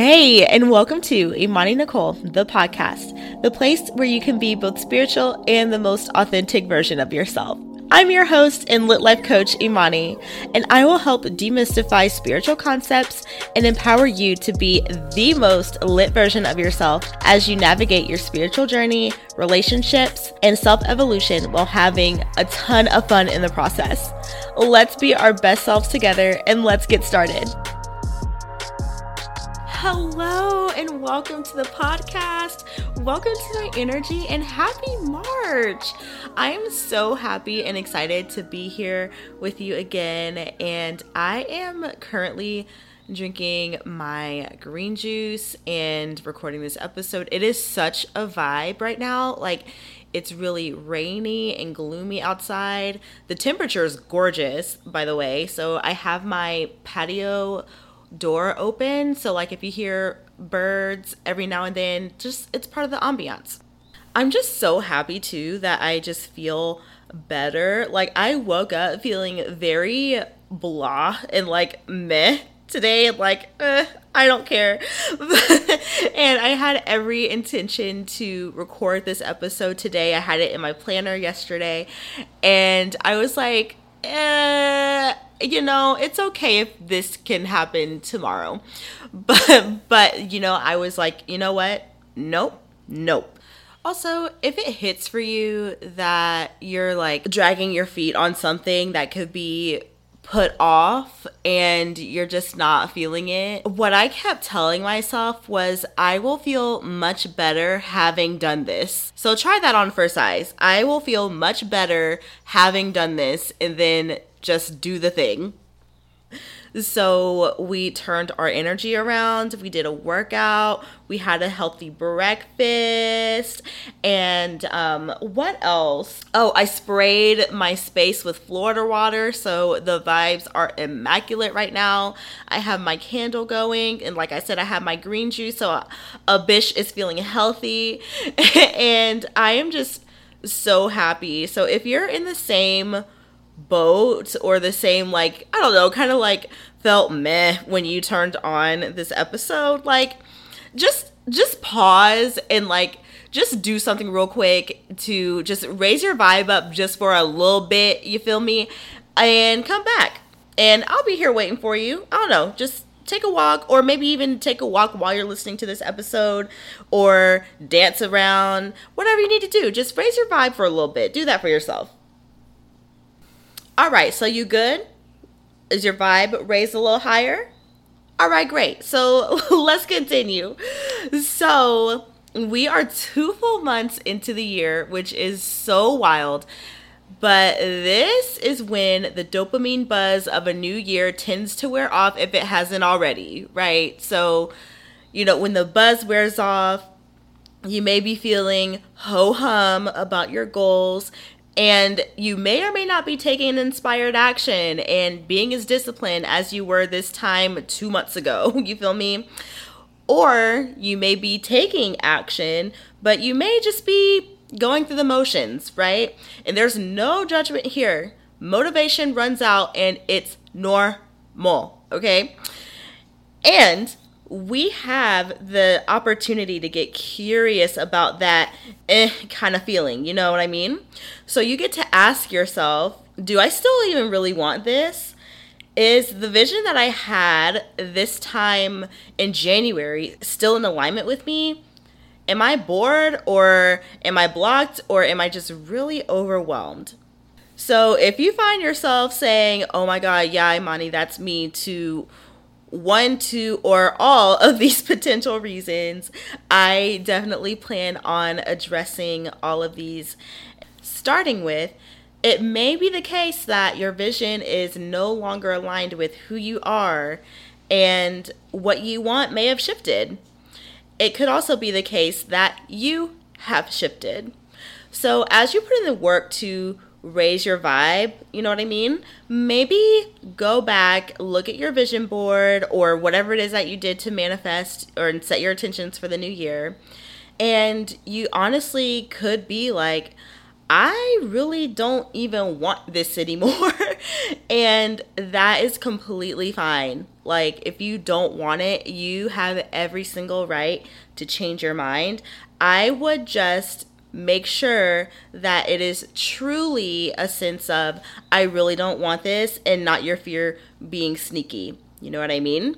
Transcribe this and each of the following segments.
Hey, and welcome to Imani Nekohl, the podcast, the place where you can be both spiritual and the most authentic version of yourself. I'm your host and lit life coach, Imani, and I will help demystify spiritual concepts and empower you to be the most lit version of yourself as you navigate your spiritual journey, relationships, and self evolution while having a ton of fun in the process. Let's be our best selves together and let's get started. Hello and welcome to the podcast. Welcome to my energy and happy March. I am so happy and excited to be here with you again. And I am currently drinking my green juice and recording this episode. It is such a vibe right now. Like, it's really rainy and gloomy outside. The temperature is gorgeous, by the way. So, I have my patio door open. So, like, if you hear birds every now and then, just it's part of the ambiance. I'm just so happy too that I just feel better. Like, I woke up feeling very blah and like meh today. Like, eh, I don't care. and I had every intention to record this episode today. I had it in my planner yesterday. And I was like, eh, you know, it's okay if this can happen tomorrow. But but you know, I was like, you know what? Nope. Nope. Also, if it hits for you that you're like dragging your feet on something that could be put off and you're just not feeling it, what I kept telling myself was, I will feel much better having done this. So try that on for size. I will feel much better having done this and then just do the thing. So we turned our energy around. We did a workout. We had a healthy breakfast. And um, what else? Oh, I sprayed my space with Florida water. So the vibes are immaculate right now. I have my candle going. And like I said, I have my green juice. So a bish is feeling healthy. and I am just so happy. So if you're in the same boat or the same like I don't know, kind of like felt meh when you turned on this episode, like just just pause and like just do something real quick to just raise your vibe up just for a little bit, you feel me? And come back. And I'll be here waiting for you. I don't know, just take a walk or maybe even take a walk while you're listening to this episode or dance around, whatever you need to do. Just raise your vibe for a little bit. Do that for yourself. All right, so you good? Is your vibe raised a little higher? All right, great. So let's continue. So we are two full months into the year, which is so wild. But this is when the dopamine buzz of a new year tends to wear off if it hasn't already, right? So, you know, when the buzz wears off, you may be feeling ho hum about your goals and you may or may not be taking an inspired action and being as disciplined as you were this time two months ago. You feel me? Or you may be taking action, but you may just be going through the motions, right? And there's no judgment here. Motivation runs out and it's normal, okay? And we have the opportunity to get curious about that eh, kind of feeling. You know what I mean? So you get to ask yourself, do I still even really want this? Is the vision that I had this time in January still in alignment with me? Am I bored or am I blocked or am I just really overwhelmed? So if you find yourself saying, oh my God, yeah, Imani, that's me, to one, two, or all of these potential reasons, I definitely plan on addressing all of these. Starting with, it may be the case that your vision is no longer aligned with who you are and what you want may have shifted. It could also be the case that you have shifted. So, as you put in the work to raise your vibe, you know what I mean? Maybe go back, look at your vision board or whatever it is that you did to manifest or set your intentions for the new year. And you honestly could be like, I really don't even want this anymore. and that is completely fine. Like, if you don't want it, you have every single right to change your mind. I would just make sure that it is truly a sense of, I really don't want this, and not your fear being sneaky. You know what I mean?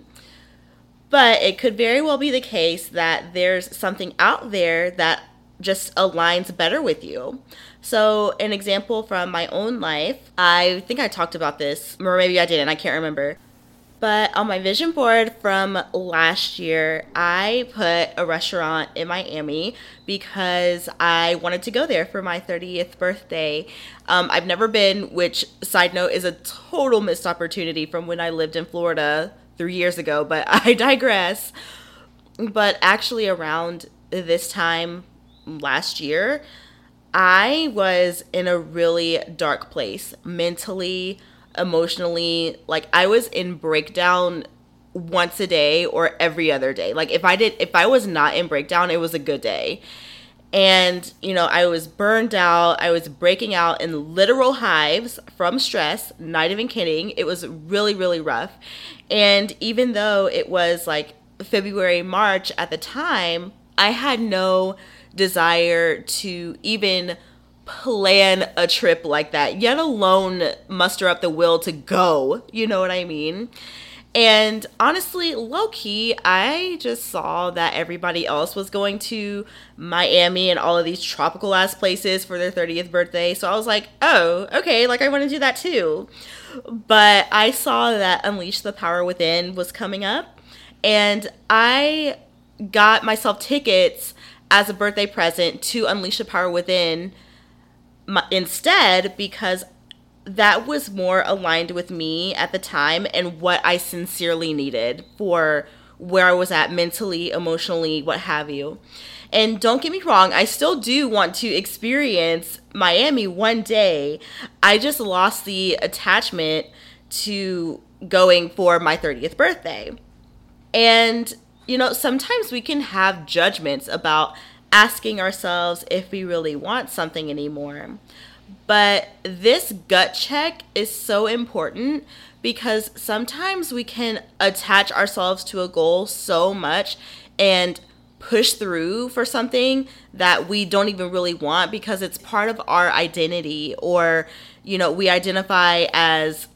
But it could very well be the case that there's something out there that just aligns better with you. So, an example from my own life, I think I talked about this, or maybe I didn't, I can't remember. But on my vision board from last year, I put a restaurant in Miami because I wanted to go there for my 30th birthday. Um, I've never been, which, side note, is a total missed opportunity from when I lived in Florida three years ago, but I digress. But actually, around this time last year, I was in a really dark place mentally, emotionally. Like, I was in breakdown once a day or every other day. Like, if I did, if I was not in breakdown, it was a good day. And, you know, I was burned out. I was breaking out in literal hives from stress, not even kidding. It was really, really rough. And even though it was like February, March at the time, I had no desire to even plan a trip like that, yet alone muster up the will to go. You know what I mean? And honestly, low key, I just saw that everybody else was going to Miami and all of these tropical ass places for their 30th birthday. So I was like, oh, okay, like I want to do that too. But I saw that Unleash the Power Within was coming up, and I got myself tickets as a birthday present to Unleash the Power Within instead because that was more aligned with me at the time and what I sincerely needed for where I was at mentally, emotionally, what have you. And don't get me wrong, I still do want to experience Miami one day. I just lost the attachment to going for my 30th birthday. And, you know, sometimes we can have judgments about asking ourselves if we really want something anymore. But this gut check is so important because sometimes we can attach ourselves to a goal so much and push through for something that we don't even really want because it's part of our identity or you know we identify as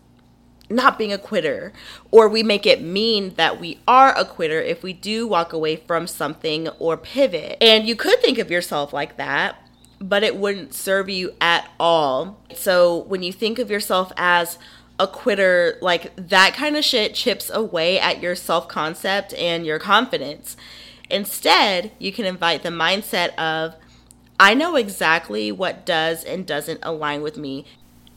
not being a quitter or we make it mean that we are a quitter if we do walk away from something or pivot. And you could think of yourself like that but it wouldn't serve you at all. So when you think of yourself as a quitter like that kind of shit chips away at your self-concept and your confidence. Instead, you can invite the mindset of, I know exactly what does and doesn't align with me.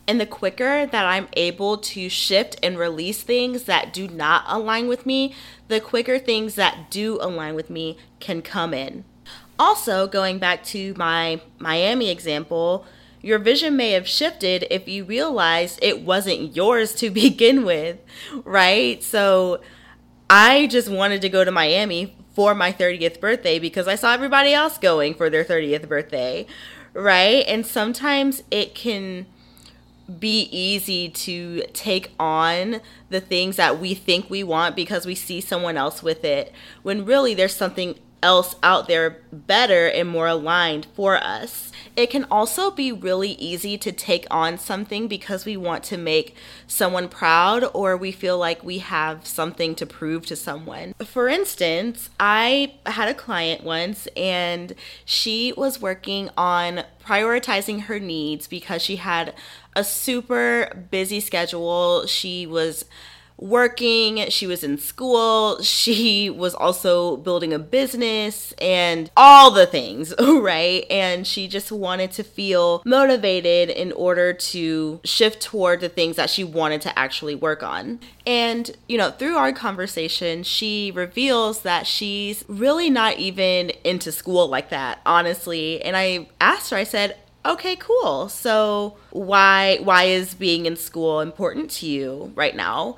And the quicker that I'm able to shift and release things that do not align with me, the quicker things that do align with me can come in. Also, going back to my Miami example, your vision may have shifted if you realized it wasn't yours to begin with, right? So I just wanted to go to Miami for my 30th birthday because I saw everybody else going for their 30th birthday, right? And sometimes it can be easy to take on the things that we think we want because we see someone else with it when really there's something else out there better and more aligned for us. It can also be really easy to take on something because we want to make someone proud or we feel like we have something to prove to someone. For instance, I had a client once and she was working on prioritizing her needs because she had a super busy schedule. She was working, she was in school, she was also building a business and all the things, right? And she just wanted to feel motivated in order to shift toward the things that she wanted to actually work on. And, you know, through our conversation, she reveals that she's really not even into school like that, honestly. And I asked her, I said, okay cool so why why is being in school important to you right now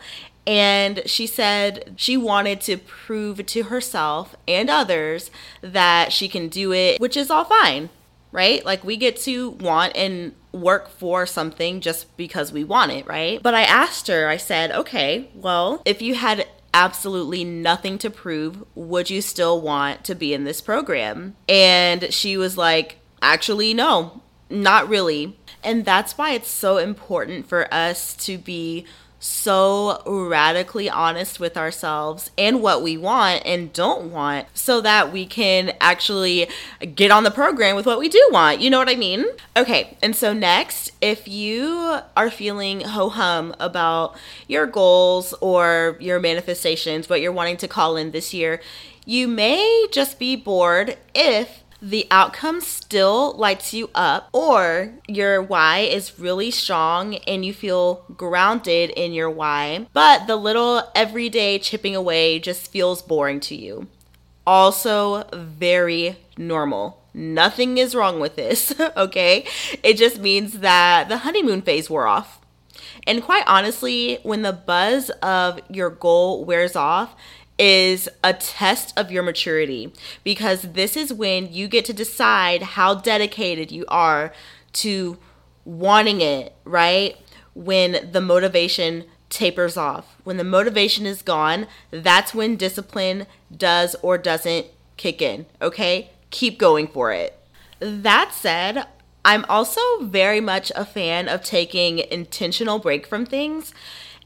and she said she wanted to prove to herself and others that she can do it, which is all fine. right? Like we get to want and work for something just because we want it, right? But I asked her, I said, okay, well, if you had absolutely nothing to prove, would you still want to be in this program? And she was like, actually, no, not really. And that's why it's so important for us to be so radically honest with ourselves and what we want and don't want so that we can actually get on the program with what we do want. You know what I mean? Okay, and so next, if you are feeling ho hum about your goals or your manifestations, what you're wanting to call in this year, you may just be bored if the outcome still lights you up, or your why is really strong and you feel grounded in your why, but the little everyday chipping away just feels boring to you. Also, very normal. Nothing is wrong with this, okay? It just means that the honeymoon phase wore off. And quite honestly, when the buzz of your goal wears off, is a test of your maturity because this is when you get to decide how dedicated you are to wanting it, right? When the motivation tapers off. When the motivation is gone, that's when discipline does or doesn't kick in, okay? Keep going for it. That said, I'm also very much a fan of taking intentional break from things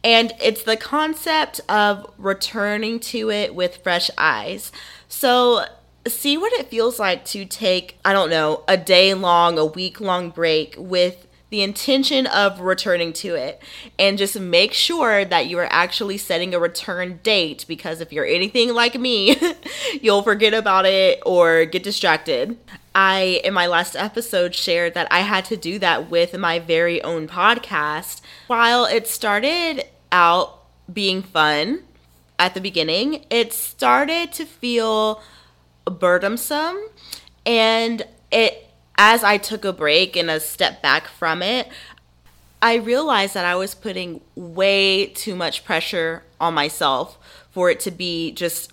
and it's the concept of returning to it with fresh eyes. So, see what it feels like to take, I don't know, a day long, a week long break with the intention of returning to it and just make sure that you are actually setting a return date because if you're anything like me, you'll forget about it or get distracted. I, in my last episode, shared that I had to do that with my very own podcast. While it started out being fun at the beginning, it started to feel burdensome. And it, as I took a break and a step back from it, I realized that I was putting way too much pressure on myself for it to be just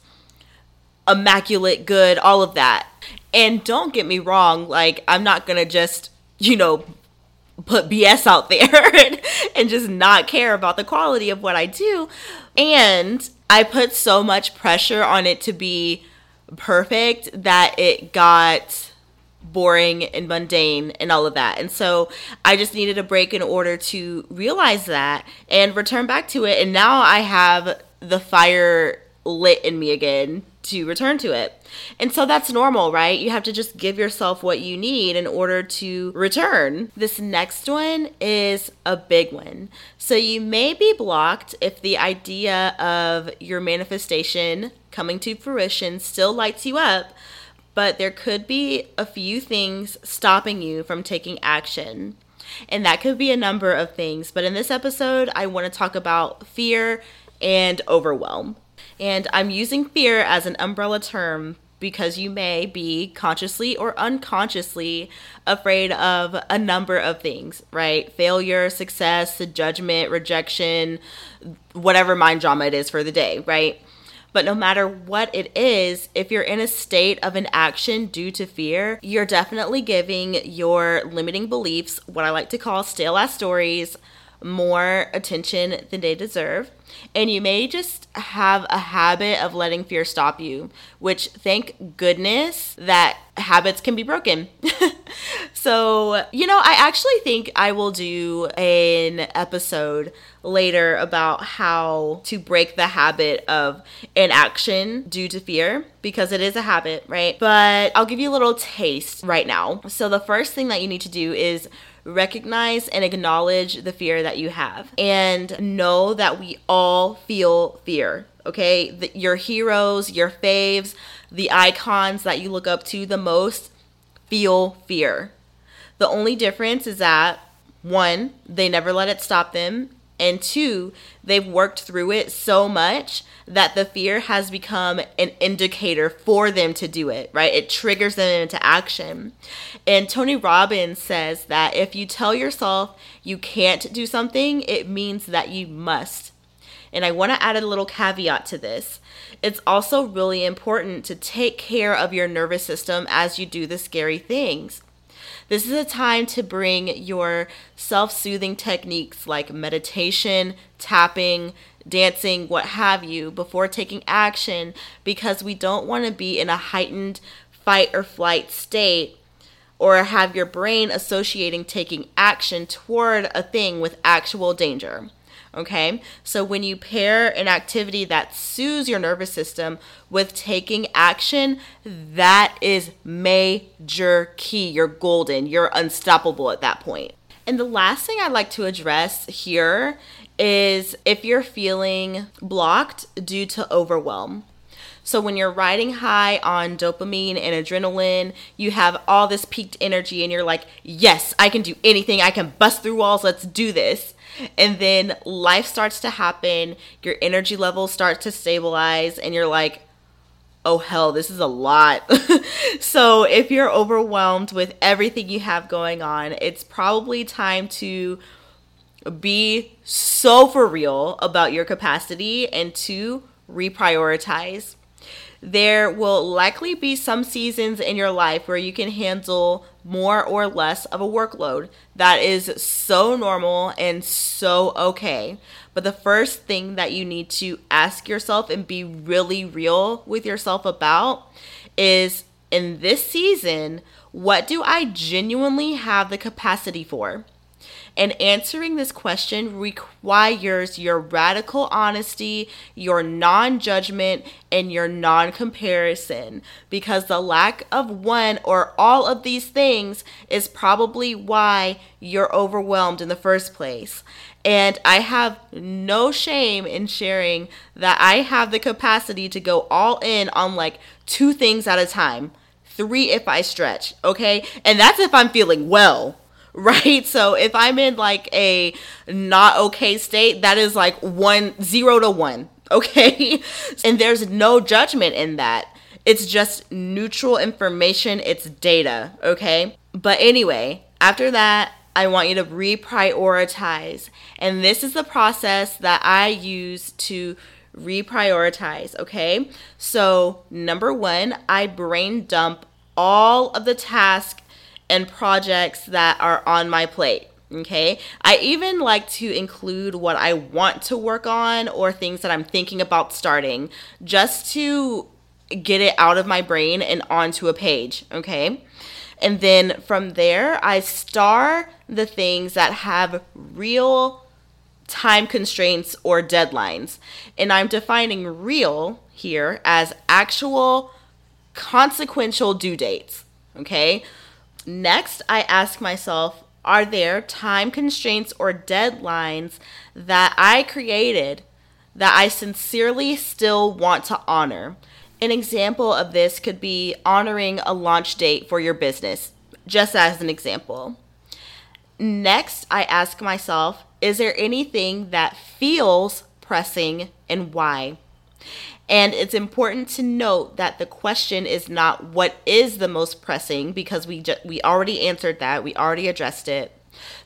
immaculate good, all of that. And don't get me wrong, like, I'm not gonna just, you know, put BS out there and, and just not care about the quality of what I do. And I put so much pressure on it to be perfect that it got boring and mundane and all of that. And so I just needed a break in order to realize that and return back to it. And now I have the fire lit in me again to return to it. And so that's normal, right? You have to just give yourself what you need in order to return. This next one is a big one. So you may be blocked if the idea of your manifestation coming to fruition still lights you up, but there could be a few things stopping you from taking action. And that could be a number of things. But in this episode, I want to talk about fear and overwhelm. And I'm using fear as an umbrella term because you may be consciously or unconsciously afraid of a number of things, right? Failure, success, judgment, rejection, whatever mind drama it is for the day, right? But no matter what it is, if you're in a state of an action due to fear, you're definitely giving your limiting beliefs, what I like to call stale ass stories, more attention than they deserve. And you may just have a habit of letting fear stop you, which thank goodness that habits can be broken. so, you know, I actually think I will do an episode later about how to break the habit of inaction due to fear because it is a habit, right? But I'll give you a little taste right now. So, the first thing that you need to do is recognize and acknowledge the fear that you have and know that we all feel fear okay? The, your heroes your faves the icons that you look up to the most feel fear. The only difference is that one they never let it stop them and two, they've worked through it so much that the fear has become an indicator for them to do it, right? It triggers them into action. And Tony Robbins says that if you tell yourself you can't do something, it means that you must. And I want to add a little caveat to this. It's also really important to take care of your nervous system as you do the scary things. This is a time to bring your self soothing techniques like meditation, tapping, dancing, what have you, before taking action because we don't want to be in a heightened fight or flight state or have your brain associating taking action toward a thing with actual danger. Okay, so when you pair an activity that soothes your nervous system with taking action, that is major key. You're golden, you're unstoppable at that point. And the last thing I'd like to address here is if you're feeling blocked due to overwhelm. So when you're riding high on dopamine and adrenaline, you have all this peaked energy and you're like, yes, I can do anything. I can bust through walls. Let's do this. And then life starts to happen, your energy levels start to stabilize, and you're like, oh hell, this is a lot. so if you're overwhelmed with everything you have going on, it's probably time to be so for real about your capacity and to reprioritize there will likely be some seasons in your life where you can handle more or less of a workload. That is so normal and so okay. But the first thing that you need to ask yourself and be really real with yourself about is in this season, what do I genuinely have the capacity for? And answering this question requires your radical honesty, your non judgment, and your non comparison. Because the lack of one or all of these things is probably why you're overwhelmed in the first place. And I have no shame in sharing that I have the capacity to go all in on like two things at a time, three if I stretch, okay? And that's if I'm feeling well right? So if I'm in like a not okay state, that is like one zero to one, okay? and there's no judgment in that. It's just neutral information, it's data, okay? But anyway, after that, I want you to reprioritize. And this is the process that I use to reprioritize, okay? So, number one, I brain dump all of the tasks and projects that are on my plate. Okay. I even like to include what I want to work on or things that I'm thinking about starting just to get it out of my brain and onto a page. Okay. And then from there, I star the things that have real time constraints or deadlines. And I'm defining real here as actual consequential due dates. Okay. Next, I ask myself, are there time constraints or deadlines that I created that I sincerely still want to honor? An example of this could be honoring a launch date for your business, just as an example. Next, I ask myself, is there anything that feels pressing and why? And it's important to note that the question is not what is the most pressing because we ju- we already answered that. We already addressed it.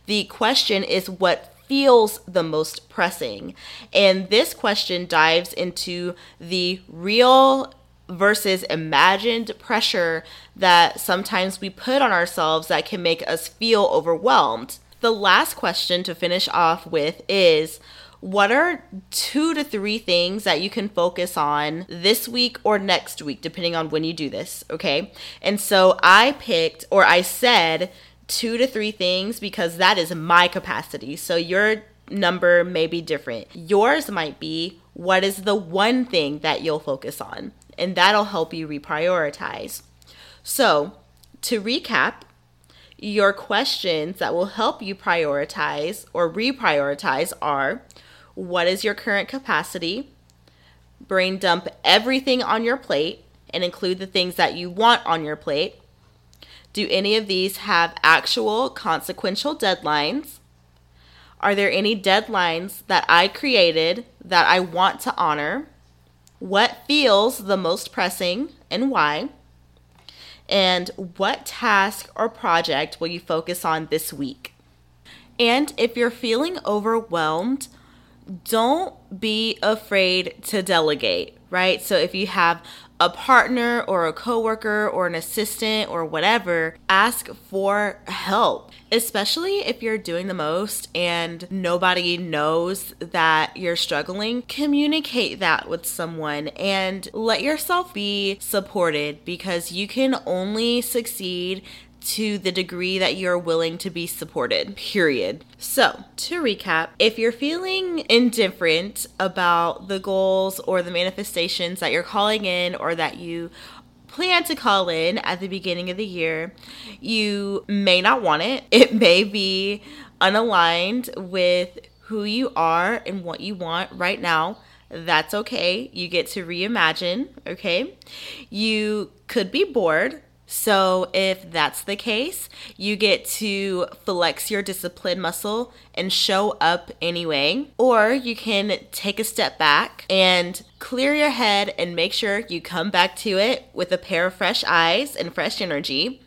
The question is what feels the most pressing. And this question dives into the real versus imagined pressure that sometimes we put on ourselves that can make us feel overwhelmed. The last question to finish off with is what are two to three things that you can focus on this week or next week, depending on when you do this? Okay. And so I picked, or I said, two to three things because that is my capacity. So your number may be different. Yours might be what is the one thing that you'll focus on, and that'll help you reprioritize. So, to recap, your questions that will help you prioritize or reprioritize are what is your current capacity? Brain dump everything on your plate and include the things that you want on your plate. Do any of these have actual consequential deadlines? Are there any deadlines that I created that I want to honor? What feels the most pressing and why? And what task or project will you focus on this week? And if you're feeling overwhelmed don't be afraid to delegate, right? So if you have a partner or a coworker or an assistant or whatever, ask for help. Especially if you're doing the most and nobody knows that you're struggling, communicate that with someone and let yourself be supported because you can only succeed to the degree that you're willing to be supported, period. So, to recap, if you're feeling indifferent about the goals or the manifestations that you're calling in or that you plan to call in at the beginning of the year, you may not want it. It may be unaligned with who you are and what you want right now. That's okay. You get to reimagine, okay? You could be bored so, if that's the case, you get to flex your discipline muscle and show up anyway. Or you can take a step back and clear your head and make sure you come back to it with a pair of fresh eyes and fresh energy.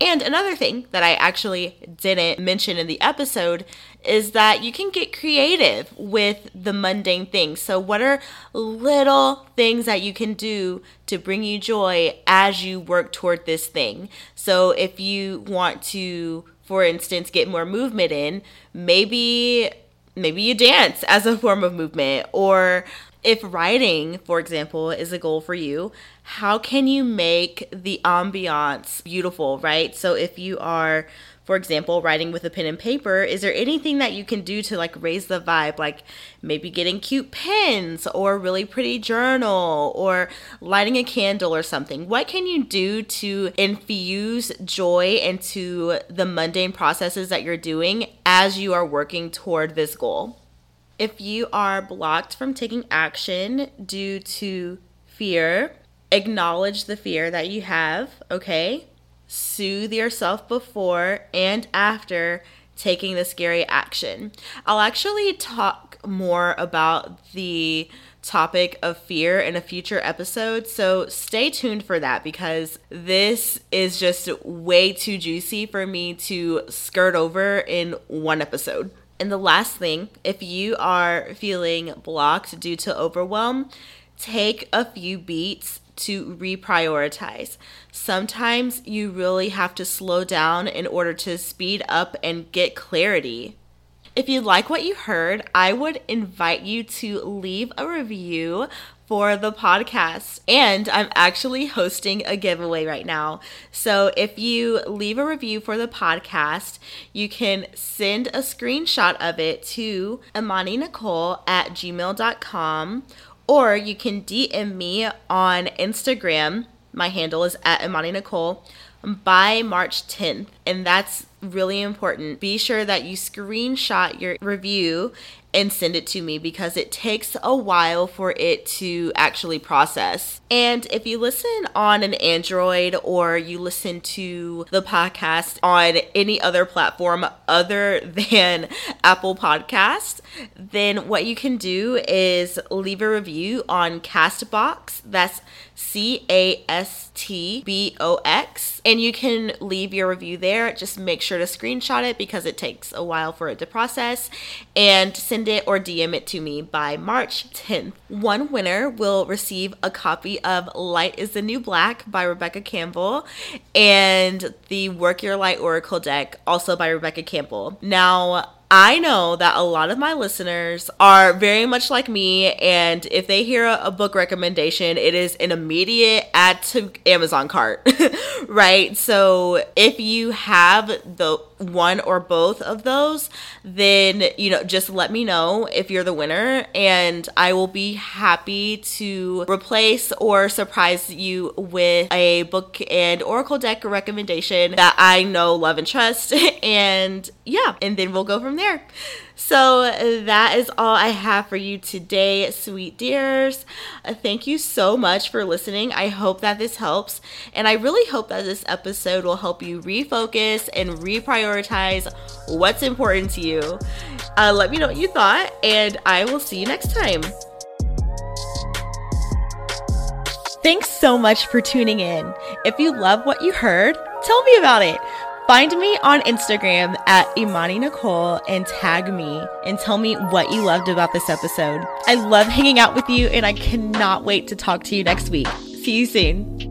And another thing that I actually didn't mention in the episode is that you can get creative with the mundane things. So, what are little things that you can do to bring you joy as you work toward this thing? So, if you want to, for instance, get more movement in, maybe maybe you dance as a form of movement or if writing, for example, is a goal for you, how can you make the ambiance beautiful, right? So if you are, for example, writing with a pen and paper, is there anything that you can do to like raise the vibe? Like maybe getting cute pens or a really pretty journal or lighting a candle or something. What can you do to infuse joy into the mundane processes that you're doing as you are working toward this goal? if you are blocked from taking action due to fear, acknowledge the fear that you have, okay? Soothe yourself before and after taking the scary action. I'll actually talk more about the topic of fear in a future episode. So stay tuned for that because this is just way too juicy for me to skirt over in one episode. And the last thing, if you are feeling blocked due to overwhelm, take a few beats to reprioritize. Sometimes you really have to slow down in order to speed up and get clarity. If you like what you heard, I would invite you to leave a review for the podcast. And I'm actually hosting a giveaway right now. So if you leave a review for the podcast, you can send a screenshot of it to Imani Nekohl at gmail.com or you can DM me on Instagram. My handle is at Imani Nekohl by March 10th. And that's really important. Be sure that you screenshot your review and send it to me because it takes a while for it to actually process. And if you listen on an Android or you listen to the podcast on any other platform other than Apple Podcast, then what you can do is leave a review on Castbox. That's C A S T B O X. And you can leave your review there. Just make sure to screenshot it because it takes a while for it to process and send it or DM it to me by March 10th. One winner will receive a copy of Light is the New Black by Rebecca Campbell and the Work Your Light Oracle deck, also by Rebecca Campbell. Now, I know that a lot of my listeners are very much like me, and if they hear a, a book recommendation, it is an immediate add to Amazon cart, right? So if you have the one or both of those, then you know, just let me know if you're the winner, and I will be happy to replace or surprise you with a book and Oracle deck recommendation that I know, love, and trust. and yeah, and then we'll go from there. So that is all I have for you today, sweet dears. Thank you so much for listening. I hope that this helps. And I really hope that this episode will help you refocus and reprioritize what's important to you. Uh, let me know what you thought, and I will see you next time. Thanks so much for tuning in. If you love what you heard, tell me about it. Find me on Instagram at Imani Nekohl and tag me and tell me what you loved about this episode. I love hanging out with you and I cannot wait to talk to you next week. See you soon.